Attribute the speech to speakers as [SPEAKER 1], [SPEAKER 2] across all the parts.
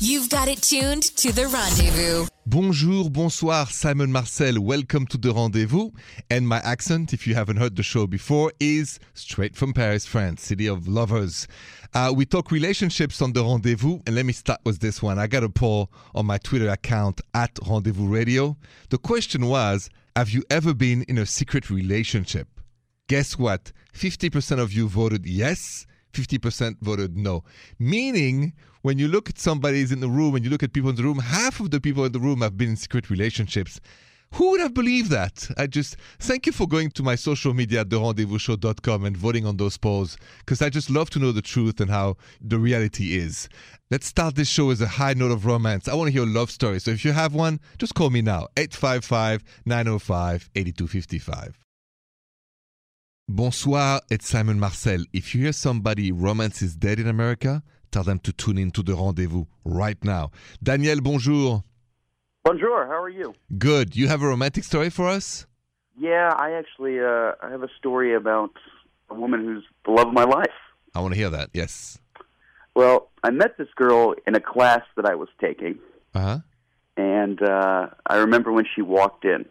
[SPEAKER 1] You've got it tuned to the rendezvous.
[SPEAKER 2] Bonjour, bonsoir, Simon Marcel. Welcome to the rendezvous. And my accent, if you haven't heard the show before, is straight from Paris, France, city of lovers. Uh, we talk relationships on the rendezvous, and let me start with this one. I got a poll on my Twitter account at Rendezvous Radio. The question was Have you ever been in a secret relationship? Guess what? 50% of you voted yes. 50% voted no. Meaning, when you look at somebody's in the room and you look at people in the room, half of the people in the room have been in secret relationships. Who would have believed that? I just thank you for going to my social media at therendezvousshow.com and voting on those polls because I just love to know the truth and how the reality is. Let's start this show with a high note of romance. I want to hear a love story. So if you have one, just call me now 855 905 8255. Bonsoir, it's Simon Marcel. If you hear somebody romance is dead in America, tell them to tune in to the rendezvous right now. Daniel, bonjour.
[SPEAKER 3] Bonjour, how are you?
[SPEAKER 2] Good. You have a romantic story for us?
[SPEAKER 3] Yeah, I actually uh, I have a story about a woman who's the love of my life.
[SPEAKER 2] I want to hear that. Yes.
[SPEAKER 3] Well, I met this girl in a class that I was taking,
[SPEAKER 2] Uh huh.
[SPEAKER 3] and uh, I remember when she walked in,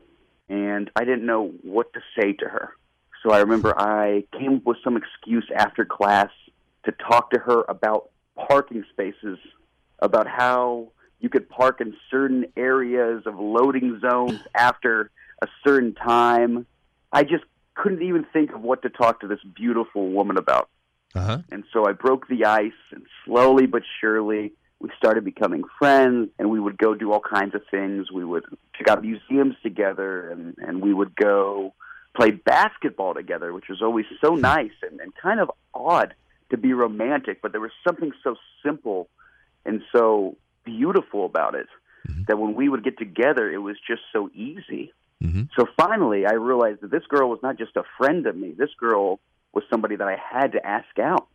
[SPEAKER 3] and I didn't know what to say to her. So I remember I came up with some excuse after class to talk to her about parking spaces, about how you could park in certain areas of loading zones after a certain time. I just couldn't even think of what to talk to this beautiful woman about.
[SPEAKER 2] Uh huh.
[SPEAKER 3] And so I broke the ice, and slowly but surely, we started becoming friends, and we would go do all kinds of things. We would check out museums together, and, and we would go play basketball together, which was always so nice and, and kind of odd to be romantic, but there was something so simple and so beautiful about it that when we would get together, it was just so easy.
[SPEAKER 2] hmm
[SPEAKER 3] So finally, I realized that this girl was not just a friend of me. This girl was somebody that I had to ask out.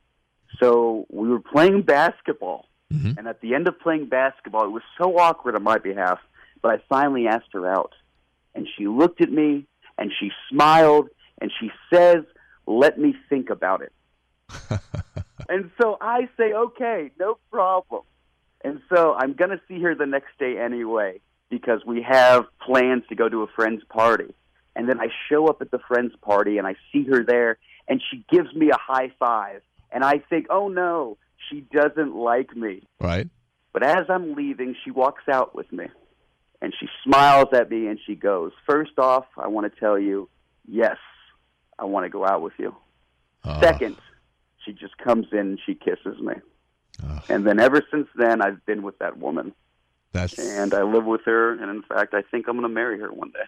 [SPEAKER 3] So we were playing basketball.
[SPEAKER 2] hmm
[SPEAKER 3] And at the end of playing basketball, it was so awkward on my behalf, but I finally asked her out. And she looked at me and she smiled and she says, Let me think about it. and so I say, Okay, no problem. And so I'm going to see her the next day anyway because we have plans to go to a friend's party. And then I show up at the friend's party and I see her there and she gives me a high five. And I think, oh no, she doesn't like me.
[SPEAKER 2] Right.
[SPEAKER 3] But as I'm leaving, she walks out with me and she smiles at me and she goes, First off, I want to tell you, yes, I want to go out with you.
[SPEAKER 2] Ah.
[SPEAKER 3] Second, she just comes in and she kisses me.
[SPEAKER 2] Ah.
[SPEAKER 3] And then ever since then, I've been with that woman.
[SPEAKER 2] That's
[SPEAKER 3] And I live with her. And in fact, I think I'm going to marry her one day.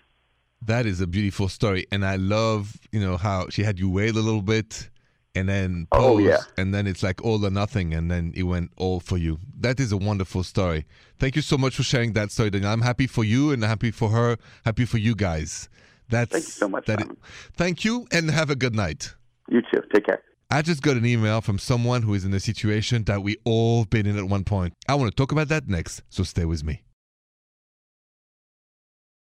[SPEAKER 2] that is a beautiful story, and I love you know how she had you wait a little bit, and then pose,
[SPEAKER 3] Oh, yeah.
[SPEAKER 2] and then it's like all or nothing, and then it went all for you. That is a wonderful story. Thank you so much for sharing that story, Daniel. I'm happy for you, and happy for her, happy for you guys. That's
[SPEAKER 3] Thank you so much,
[SPEAKER 2] that
[SPEAKER 3] Simon.
[SPEAKER 2] thank you, and have a good night.
[SPEAKER 3] You too. Take care.
[SPEAKER 2] I just got an email from someone who is in a situation that we all been in at one point. I want to talk about that next, so stay with me.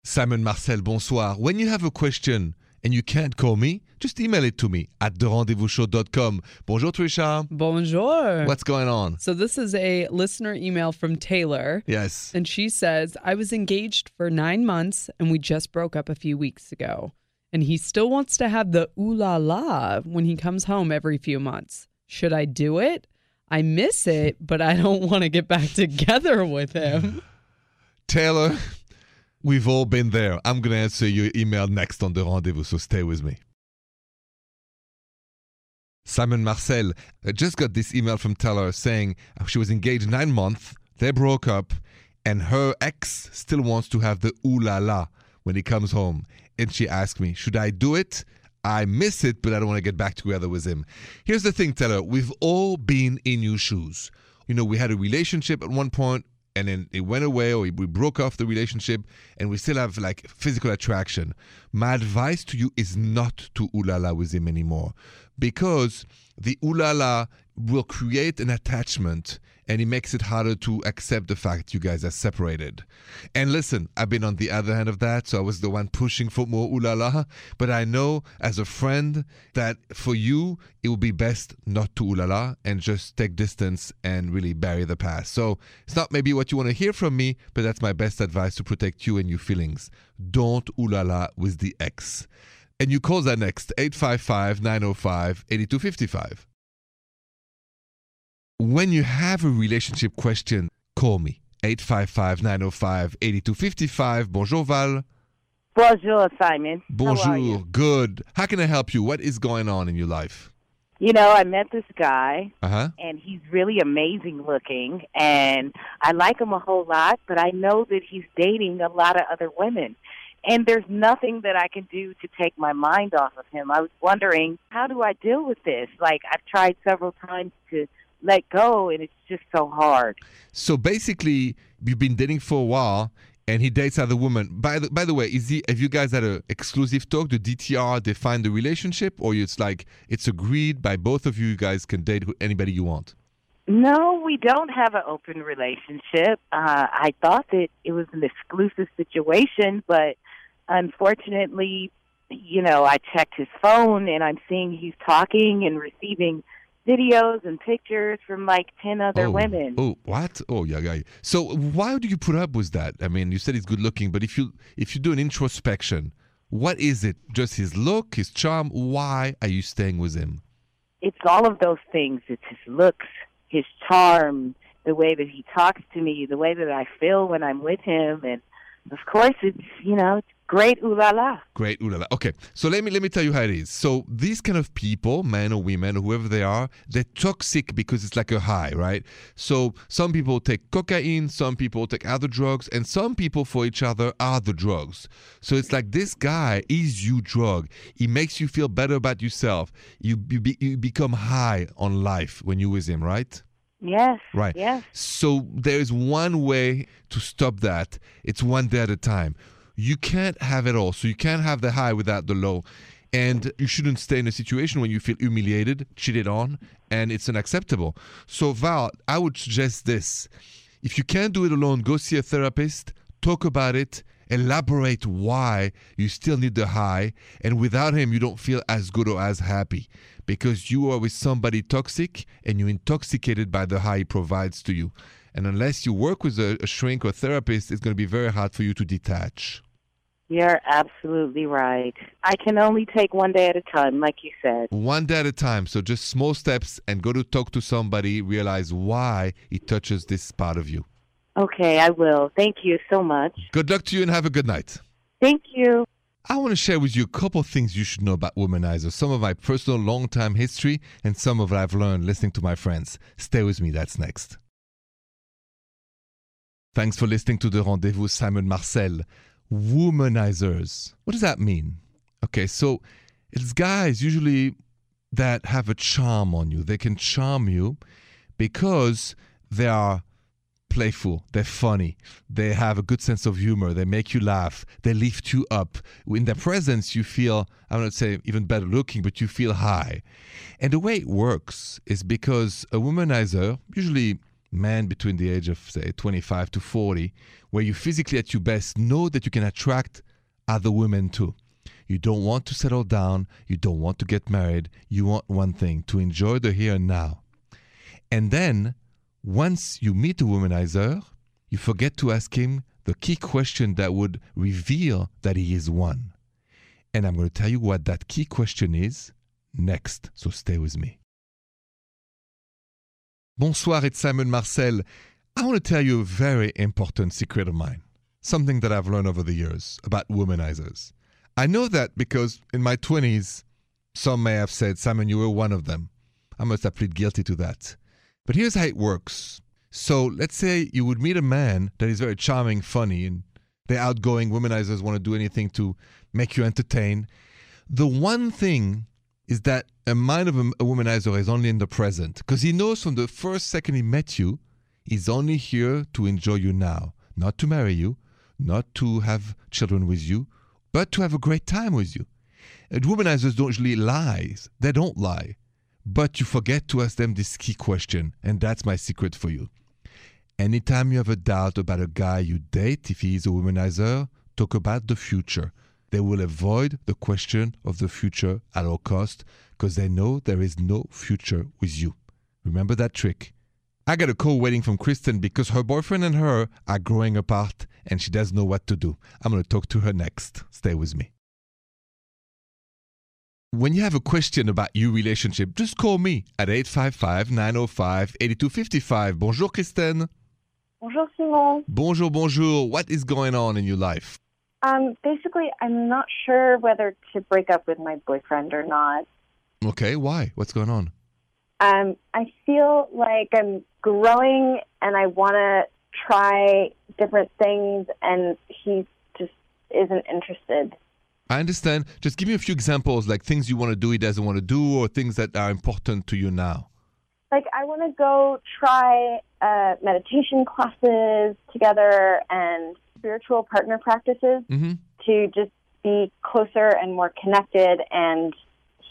[SPEAKER 2] Simon Marcel, bonsoir. When you have a question and you can't call me, just email it to me at therendezvousshow.com. Bonjour, Trisha.
[SPEAKER 4] Bonjour.
[SPEAKER 2] What's going on?
[SPEAKER 4] So this is a listener email from Taylor.
[SPEAKER 2] Yes.
[SPEAKER 4] And she says, I was engaged for nine months and we just broke up a few weeks ago. And he still wants to have the ooh la la when he comes home every few months. Should I do it? I miss it, but I don't want to get back together with him.
[SPEAKER 2] Taylor, we've all been there. I'm going to answer your email next on the rendezvous, so stay with me. Simon Marcel just got this email from Teller saying she was engaged nine months, they broke up, and her ex still wants to have the ooh la la when he comes home. And she asked me, Should I do it? I miss it, but I don't want to get back together with him. Here's the thing, Teller, We've all been in your shoes. You know, we had a relationship at one point, and then it went away, or we broke off the relationship, and we still have like physical attraction. My advice to you is not to ooh la la with him anymore, because the ooh la la will create an attachment and it makes it harder to accept the fact you guys are separated. And listen, I've been on the other end of that, so I was the one pushing for more ooh la la. But I know as a friend that for you, it would be best not to ooh la la and just take distance and really bury the past. So it's not maybe what you want to hear from me, but that's my best advice to protect you and your feelings. Don't ooh la la with the ex. And you call that next 855 905 8255. When you have a relationship question, call me 855 905 8255. Bonjour, Val.
[SPEAKER 5] Bonjour, Simon.
[SPEAKER 2] Bonjour. Good. How can I help you? What is going on in your life?
[SPEAKER 5] You know, I met this guy,
[SPEAKER 2] Uh huh.
[SPEAKER 5] and he's really amazing looking, and I like him a whole lot, but I know that he's dating a lot of other women. And there's nothing that I can do to take my mind off of him. I was wondering, how do I deal with this? Like, I've tried several times to let go, and it's just so hard.
[SPEAKER 2] So basically, you've been dating for a while, and he dates other women. By the by the way, is he? Have you guys had an exclusive talk? The DTR define the relationship, or it's like it's agreed by both of you? You guys can date anybody you want.
[SPEAKER 5] No, we don't have an open relationship. Uh, I thought that it was an exclusive situation, but unfortunately, you know, I checked his phone and I'm seeing he's talking and receiving videos and pictures from like 10 other
[SPEAKER 2] oh,
[SPEAKER 5] women.
[SPEAKER 2] Oh, what? Oh, yeah, yeah. So why do you put up with that? I mean, you said he's good looking, but if you if you do an introspection, what is it? Just his look, his charm? Why are you staying with him?
[SPEAKER 5] It's all of those things. It's his looks, his charm, the way that he talks to me, the way that I feel when I'm with him. And of course, it's, you know, it's great ooh la la.
[SPEAKER 2] Great, ooh la la. Okay, so let me let me tell you how it is. So these kind of people, men or women, whoever they are, they're toxic because it's like a high, right? So some people take cocaine, some people take other drugs, and some people for each other are the drugs. So it's like this guy is you drug. He makes you feel better about yourself. You you, be, you become high on life when you're with him, right?
[SPEAKER 5] Yes.
[SPEAKER 2] Right.
[SPEAKER 5] Yes.
[SPEAKER 2] So there's one way to stop that. It's one day at a time. You can't have it all. So you can't have the high without the low. And you shouldn't stay in a situation when you feel humiliated, cheated on, and it's unacceptable. So, Val, I would suggest this. If you can't do it alone, go see a therapist, talk about it, elaborate why you still need the high, and without him, you don't feel as good or as happy because you are with somebody toxic and you're intoxicated by the high he provides to you. And unless you work with a, shrink or therapist, it's going to be very hard for you to detach.
[SPEAKER 5] You're absolutely right. I can only take one day at a time, like you said.
[SPEAKER 2] One day at a time. So just small steps and go to talk to somebody, realize why it touches this part of you.
[SPEAKER 5] Okay, I will. Thank you so much.
[SPEAKER 2] Good luck to you and have a good night.
[SPEAKER 5] Thank you.
[SPEAKER 2] I want to share with you a couple of things you should know about womanizers, some of my personal long time history, and some of what I've learned listening to my friends. Stay with me, that's next. Thanks for listening to the Rendezvous Simon Marcel. Womanizers. What does that mean? Okay, so it's guys usually that have a charm on you. They can charm you because they are playful, they're funny, they have a good sense of humor, they make you laugh, they lift you up. In their presence, you feel, I don't say even better looking, but you feel high. And the way it works is because a womanizer, usually man between the age of, say, 25 to 40, where you physically at your best know that you can attract other women too. You don't want to settle down, you don't want to get married, you want one thing to enjoy the here and now. And then once you meet a womanizer, you forget to ask him the key question that would reveal that he is one. And I'm going to tell you what that key question is next. So stay with me. Bonsoir, it's Simon Marcel. I want to tell you a very important secret of mine, something that I've learned over the years about womanizers. I know that because in my 20s, some may have said, Simon, you were one of them. I must have pleaded guilty to that. But here's how it works. So let's say you would meet a man that is very charming, funny, and they're outgoing. Womanizers want to do anything to make you entertain. The one thing is that a mind of a, a womanizer is only in the present because he knows from the first second he met you, he's only here to enjoy you now, not to marry you, not to have children with you, but to have a great time with you. And womanizers don't usually lie. They don't lie. but you forget to ask them this key question, and that's my secret for you. Anytime you have a doubt about a guy you date, if he is a womanizer, talk about the future. They will avoid the question of the future at all cost because they know there is no future with you. Remember that trick. I got a call waiting from Kristen because her boyfriend and her are growing apart and she doesn't know what to do. I'm going to talk to her next. Stay with me. When you have a question about your relationship, just call me at 855 905 8255. Bonjour, Kristen.
[SPEAKER 6] Bonjour, Simon.
[SPEAKER 2] Bonjour, bonjour. What is going on in your life?
[SPEAKER 6] Um, basically, I'm not sure whether to break up with my boyfriend or not.
[SPEAKER 2] Okay, why? What's going on?
[SPEAKER 6] Um, I feel like I'm growing and I want to try different things, and he just isn't interested.
[SPEAKER 2] I understand. Just give me a few examples, like things you want to do, he doesn't want to do, or things that are important to you now.
[SPEAKER 6] Like, I want to go try uh, meditation classes together and spiritual partner practices
[SPEAKER 2] Mm-hmm.
[SPEAKER 6] to just be closer and more connected. And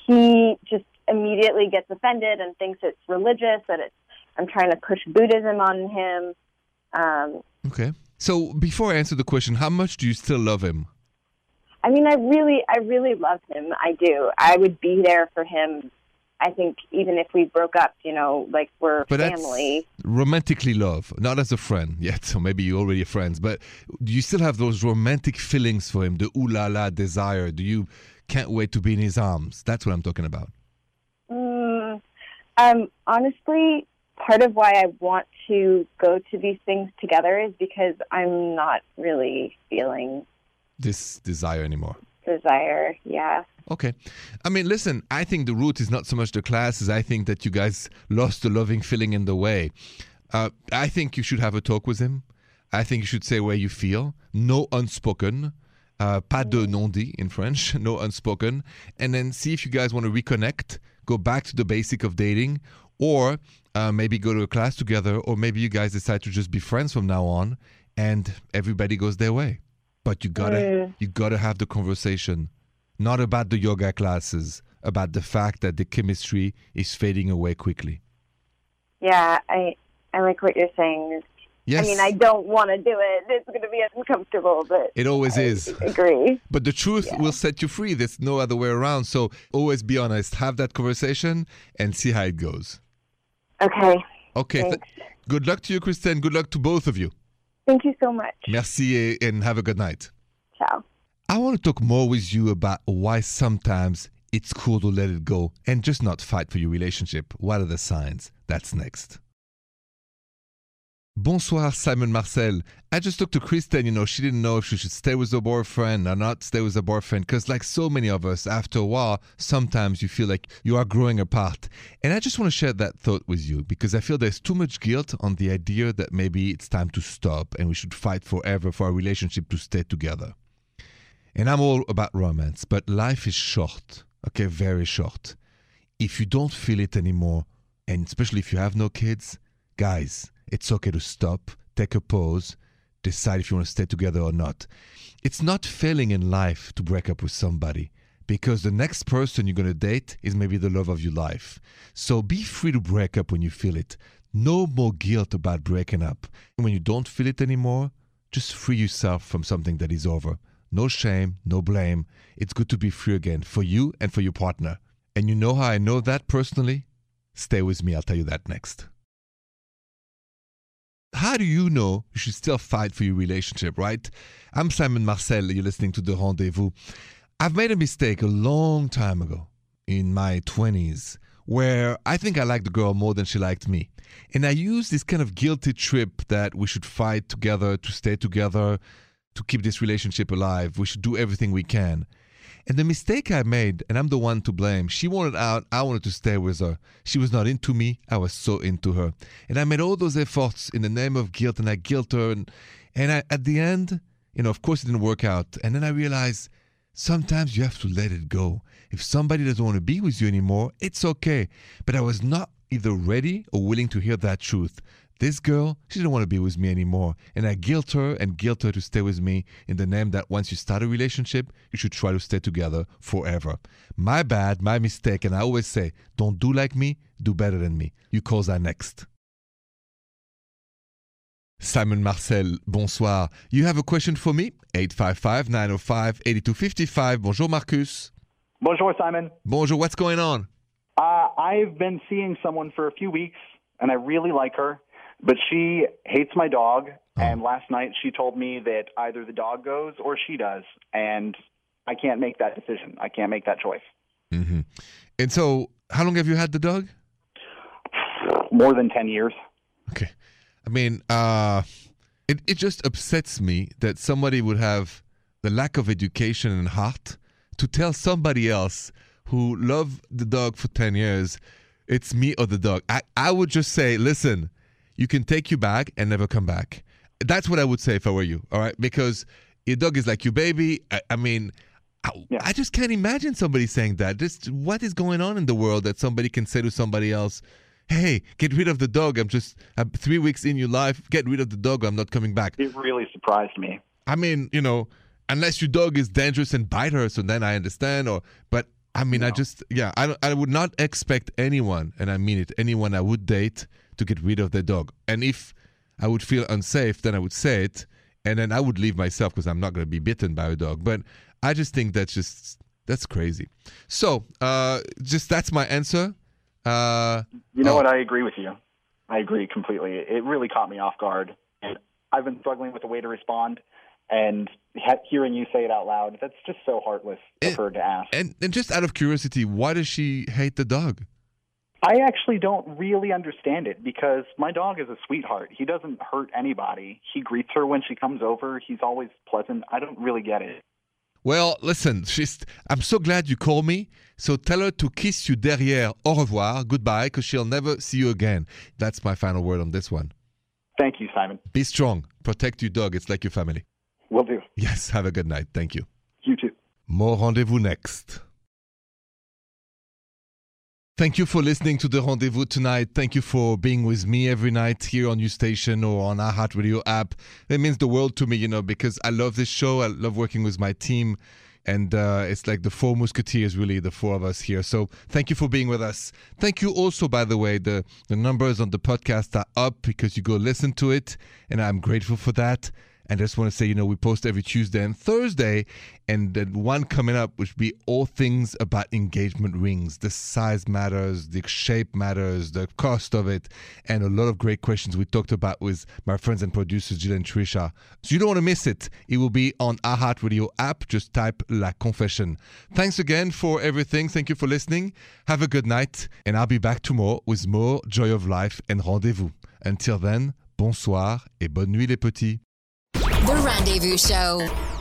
[SPEAKER 6] he just immediately gets offended and thinks it's religious, that it's I'm trying to push Buddhism on him. Um,
[SPEAKER 2] Okay. So before I answer the question, how much do you still love him?
[SPEAKER 6] I mean, I really, I really love him. I do. I would be there for him. I think even if we broke up, you know, like we're
[SPEAKER 2] But
[SPEAKER 6] family.
[SPEAKER 2] romantically love, not as a friend yet. So maybe you're already friends, but do you still have those romantic feelings for him? The ooh la la desire? Do you can't wait to be in his arms? That's what I'm talking about.
[SPEAKER 6] Mm, um, honestly, part of why I want to go to these things together is because I'm not really feeling
[SPEAKER 2] This desire anymore.
[SPEAKER 6] Desire. Yeah.
[SPEAKER 2] Okay. I mean, listen, I think the root is not so much the classes. I think that you guys lost the loving feeling in the way. Uh, I think you should have a talk with him. I think you should say where you feel. No unspoken. Uh, pas de non-dit in French. No unspoken. And then see if you guys want to reconnect, go back to the basic of dating, or uh, maybe go to a class together, or maybe you guys decide to just be friends from now on and everybody goes their way. But you gotta
[SPEAKER 6] Mm.
[SPEAKER 2] you gotta have the conversation not about the yoga classes, about the fact that the chemistry is fading away quickly.
[SPEAKER 6] Yeah. I, I like what you're saying.
[SPEAKER 2] Yes,
[SPEAKER 6] I mean, I don't want to do it. It's going to be uncomfortable, but
[SPEAKER 2] it always is.
[SPEAKER 6] Agree.
[SPEAKER 2] But the truth will set you free. There's no other way around. So always be honest. Have that conversation and see how it goes.
[SPEAKER 6] Okay.
[SPEAKER 2] Okay. th- good luck to you, Kristen. Good luck to both of you.
[SPEAKER 6] Thank you so much.
[SPEAKER 2] Merci eh, and have a good night.
[SPEAKER 6] Ciao.
[SPEAKER 2] I want to talk more with you about why sometimes it's cool to let it go and just not fight for your relationship. What are the signs? That's next. Bonsoir, Simon Marcel. I just talked to Kristen. You know, she didn't know if she should stay with her boyfriend or not stay with her boyfriend because, like so many of us, after a while, sometimes you feel like you are growing apart. And I just want to share that thought with you because I feel there's too much guilt on the idea that maybe it's time to stop and we should fight forever for our relationship to stay together. And I'm all about romance, but life is short, okay, very short. If you don't feel it anymore, and especially if you have no kids, guys, it's okay to stop, take a pause, decide if you want to stay together or not. It's not failing in life to break up with somebody because the next person you're going to date is maybe the love of your life. So be free to break up when you feel it. No more guilt about breaking up. When you don't feel it anymore, just free yourself from something that is over. No shame, no blame. It's good to be free again for you and for your partner. And you know how I know that personally? Stay with me, I'll tell you that next. How do you know you should still fight for your relationship, right? I'm Simon Marcel, you're listening to The Rendezvous. I've made a mistake a long time ago in my 20s where I think I liked the girl more than she liked me. And I used this kind of guilty trip that we should fight together to stay together, to keep this relationship alive. We should do everything we can. And the mistake I made, and I'm the one to blame, she wanted out, I wanted to stay with her. She was not into me, I was so into her. And I made all those efforts in the name of guilt, and I guilt her. And, and I, at the end, you know, of course it didn't work out. And then I realized sometimes you have to let it go. If somebody doesn't want to be with you anymore, it's okay. But I was not either ready or willing to hear that truth. This girl, she didn't want to be with me anymore. And I guilt her and guilt her to stay with me in the name that once you start a relationship, you should try to stay together forever. My bad, my mistake. And I always say, don't do like me, do better than me. You cause are next. Simon Marcel, bonsoir. You have a question for me? 855 905 8255. Bonjour, Marcus.
[SPEAKER 7] Bonjour, Simon.
[SPEAKER 2] Bonjour, what's going on?
[SPEAKER 7] Uh, I've been seeing someone for a few weeks, and I really like her, but she hates my dog. And last night she told me that either the dog goes or she does, and I can't make that decision. I can't make that choice.
[SPEAKER 2] Mm-hmm. And so, how long have you had the dog?
[SPEAKER 7] More than 10 years.
[SPEAKER 2] Okay. I mean, uh, it, it just upsets me that somebody would have the lack of education and heart to tell somebody else who loved the dog for 10 years, it's me or the dog. I, I would just say, listen, you can take you back and never come back. That's what I would say if I were you, all right? Because your dog is like your baby. I, I mean, I,
[SPEAKER 7] Yeah.
[SPEAKER 2] I just can't imagine somebody saying that. Just what is going on in the world that somebody can say to somebody else, hey, get rid of the dog. I'm just I'm three weeks in your life. Get rid of the dog. I'm not coming back.
[SPEAKER 7] It really surprised me.
[SPEAKER 2] I mean, you know, unless your dog is dangerous and bite her, so then I understand. Or, but I mean, I just, yeah, I, I would not expect anyone, and I mean it, anyone I would date to get rid of the dog. And if I would feel unsafe, then I would say it, and then I would leave myself because I'm not going to be bitten by a dog. But I just think that's just that's crazy. So, uh, just that's my answer. Uh,
[SPEAKER 7] You know
[SPEAKER 2] Oh.
[SPEAKER 7] what? I agree with you. I agree completely. It really caught me off guard. And I've been struggling with the way to respond. And he- hearing you say it out loud, that's just so heartless of
[SPEAKER 2] It-
[SPEAKER 7] her to ask.
[SPEAKER 2] and and just out of curiosity, why does she hate the dog?
[SPEAKER 7] I actually don't really understand it because my dog is a sweetheart. He doesn't hurt anybody. He greets her when she comes over. He's always pleasant. I don't really get it.
[SPEAKER 2] Well, listen, she's, I'm so glad you called me. So tell her to kiss you derrière, au revoir, goodbye, because she'll never see you again. That's my final word on this one.
[SPEAKER 7] Thank you, Simon.
[SPEAKER 2] Be strong. Protect your dog. It's like your family.
[SPEAKER 7] Will do.
[SPEAKER 2] Yes, have a good night. Thank you.
[SPEAKER 7] You too.
[SPEAKER 2] More rendezvous next. Thank you for listening to the rendezvous tonight. Thank you for being with me every night here on your station or on iHeartRadio app. It means the world to me, you know, because I love this show. I love working with my team. And uh, it's like the four musketeers, really, the four of us here. So thank you for being with us. Thank you also, by the way, the, the numbers on the podcast are up because you go listen to it. And I'm grateful for that. And I just want to say, you know, we post every Tuesday and Thursday, and the one coming up, which will be all things about engagement rings. The size matters, the shape matters, the cost of it, and a lot of great questions we talked about with my friends and producers, Jill and Trisha. So you don't want to miss it. It will be on iHeartRadio app. Just type La Confession. Thanks again for everything. Thank you for listening. Have a good night, and I'll be back tomorrow with more Joy of Life and Rendezvous. Until then, bonsoir et bonne nuit les petits.
[SPEAKER 1] The Rendezvous Show.